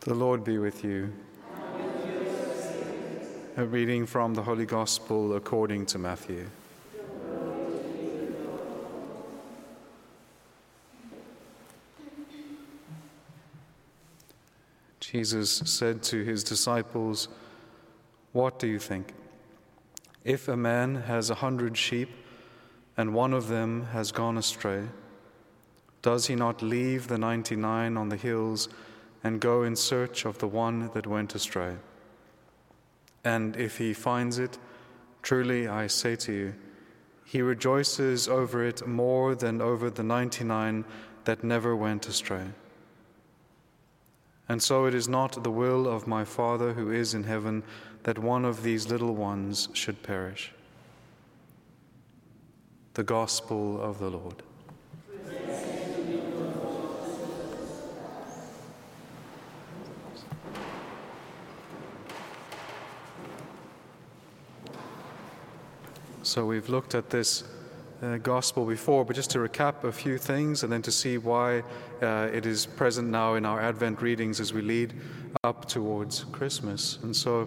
The Lord be with you. A reading from the Holy Gospel according to Matthew. Jesus said to his disciples, What do you think? If a man has a hundred sheep and one of them has gone astray, does he not leave the ninety nine on the hills? And go in search of the one that went astray. And if he finds it, truly I say to you, he rejoices over it more than over the 99 that never went astray. And so it is not the will of my Father who is in heaven that one of these little ones should perish. The Gospel of the Lord. So we've looked at this uh, gospel before, but just to recap a few things and then to see why uh, it is present now in our Advent readings as we lead up towards Christmas. And so,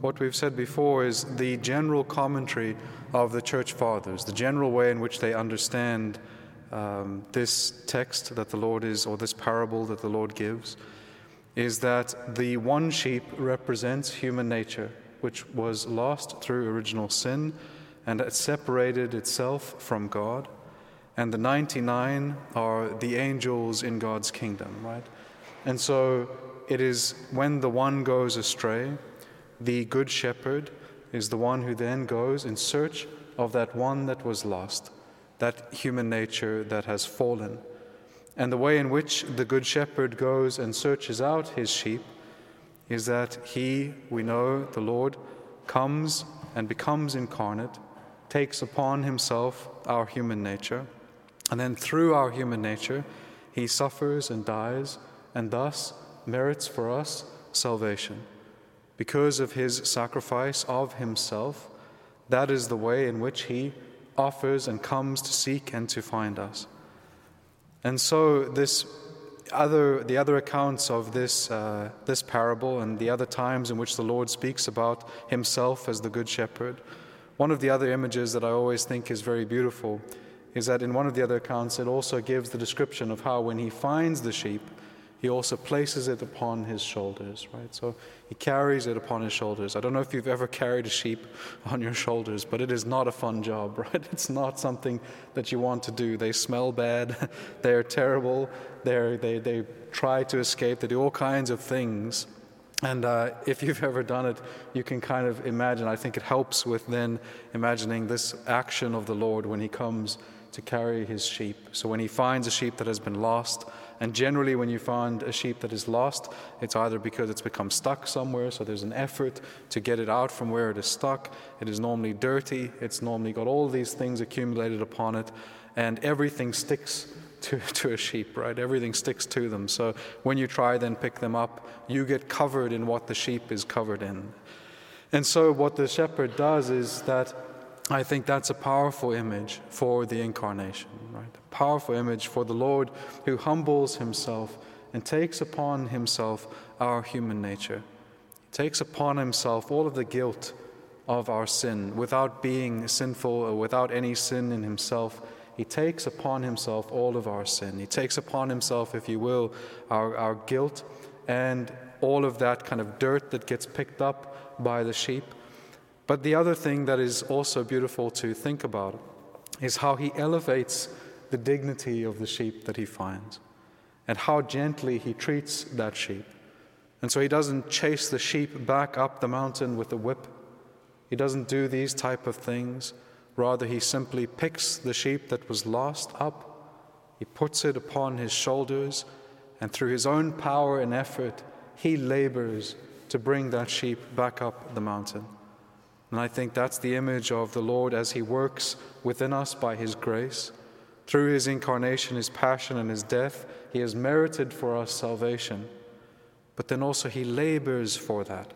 what we've said before is the general commentary of the church fathers, the general way in which they understand um, this text that the Lord is, or this parable that the Lord gives, is that the one sheep represents human nature, which was lost through original sin and it separated itself from God. And the 99 are the angels in God's kingdom, right? And so it is when the one goes astray, the good shepherd is the one who then goes in search of that one that was lost, that human nature that has fallen. And the way in which the good shepherd goes and searches out his sheep is that he, we know, the Lord, comes and becomes incarnate takes upon himself our human nature, and then through our human nature, he suffers and dies, and thus merits for us salvation. Because of his sacrifice of himself, that is the way in which he offers and comes to seek and to find us. And so, this other, the other accounts of this, uh, this parable and the other times in which the Lord speaks about himself as the Good Shepherd one of the other images that I always think is very beautiful is that in one of the other accounts, it also gives the description of how when he finds the sheep, he also places it upon his shoulders, right? So he carries it upon his shoulders. I don't know if you've ever carried a sheep on your shoulders, but it is not a fun job, right? It's not something that you want to do. They smell bad, they're terrible, they're, they, they try to escape, they do all kinds of things. And uh, if you've ever done it, you can kind of imagine. I think it helps with then imagining this action of the Lord when He comes to carry His sheep. So when He finds a sheep that has been lost, and generally when you find a sheep that is lost, it's either because it's become stuck somewhere, so there's an effort to get it out from where it is stuck. It is normally dirty, it's normally got all these things accumulated upon it, and everything sticks to, to a sheep, right? Everything sticks to them. So when you try then pick them up, you get covered in what the sheep is covered in. And so what the shepherd does is that I think that's a powerful image for the incarnation, right? A powerful image for the Lord who humbles himself and takes upon himself our human nature. He takes upon himself all of the guilt of our sin without being sinful or without any sin in himself he takes upon himself all of our sin. He takes upon himself, if you will, our, our guilt and all of that kind of dirt that gets picked up by the sheep. But the other thing that is also beautiful to think about is how he elevates the dignity of the sheep that he finds and how gently he treats that sheep. And so he doesn't chase the sheep back up the mountain with a whip. He doesn't do these type of things. Rather, he simply picks the sheep that was lost up, he puts it upon his shoulders, and through his own power and effort, he labors to bring that sheep back up the mountain. And I think that's the image of the Lord as he works within us by his grace. Through his incarnation, his passion, and his death, he has merited for us salvation. But then also, he labors for that.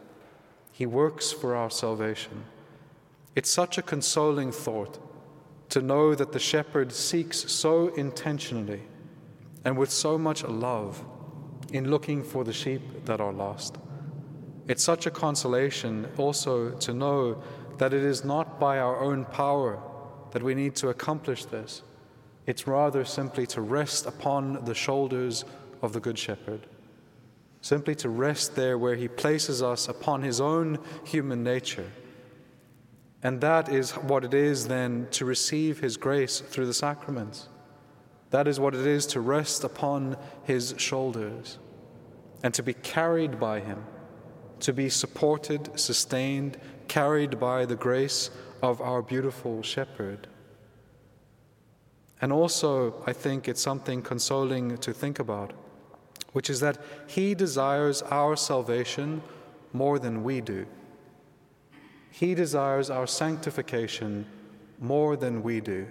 He works for our salvation. It's such a consoling thought to know that the shepherd seeks so intentionally and with so much love in looking for the sheep that are lost. It's such a consolation also to know that it is not by our own power that we need to accomplish this. It's rather simply to rest upon the shoulders of the Good Shepherd, simply to rest there where He places us upon His own human nature. And that is what it is then to receive His grace through the sacraments. That is what it is to rest upon His shoulders and to be carried by Him to be supported, sustained, carried by the grace of our beautiful shepherd. And also, I think it's something consoling to think about, which is that he desires our salvation more than we do. He desires our sanctification more than we do.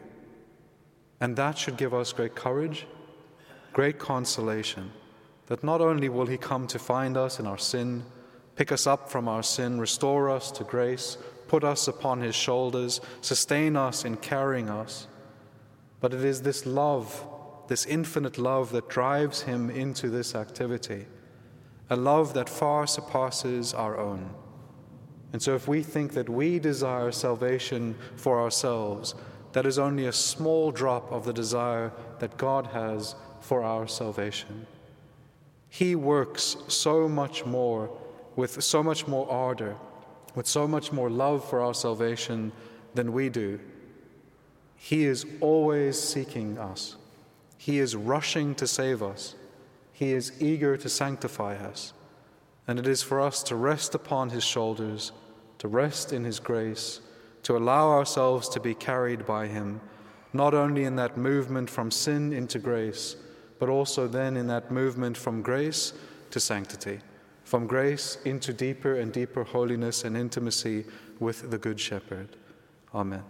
And that should give us great courage, great consolation, that not only will he come to find us in our sin, pick us up from our sin, restore us to grace, put us upon his shoulders, sustain us in carrying us. But it is this love, this infinite love, that drives him into this activity, a love that far surpasses our own. And so, if we think that we desire salvation for ourselves, that is only a small drop of the desire that God has for our salvation. He works so much more with so much more ardor, with so much more love for our salvation than we do. He is always seeking us. He is rushing to save us. He is eager to sanctify us. And it is for us to rest upon His shoulders, to rest in His grace, to allow ourselves to be carried by Him, not only in that movement from sin into grace, but also then in that movement from grace to sanctity from grace into deeper and deeper holiness and intimacy with the Good Shepherd. Amen.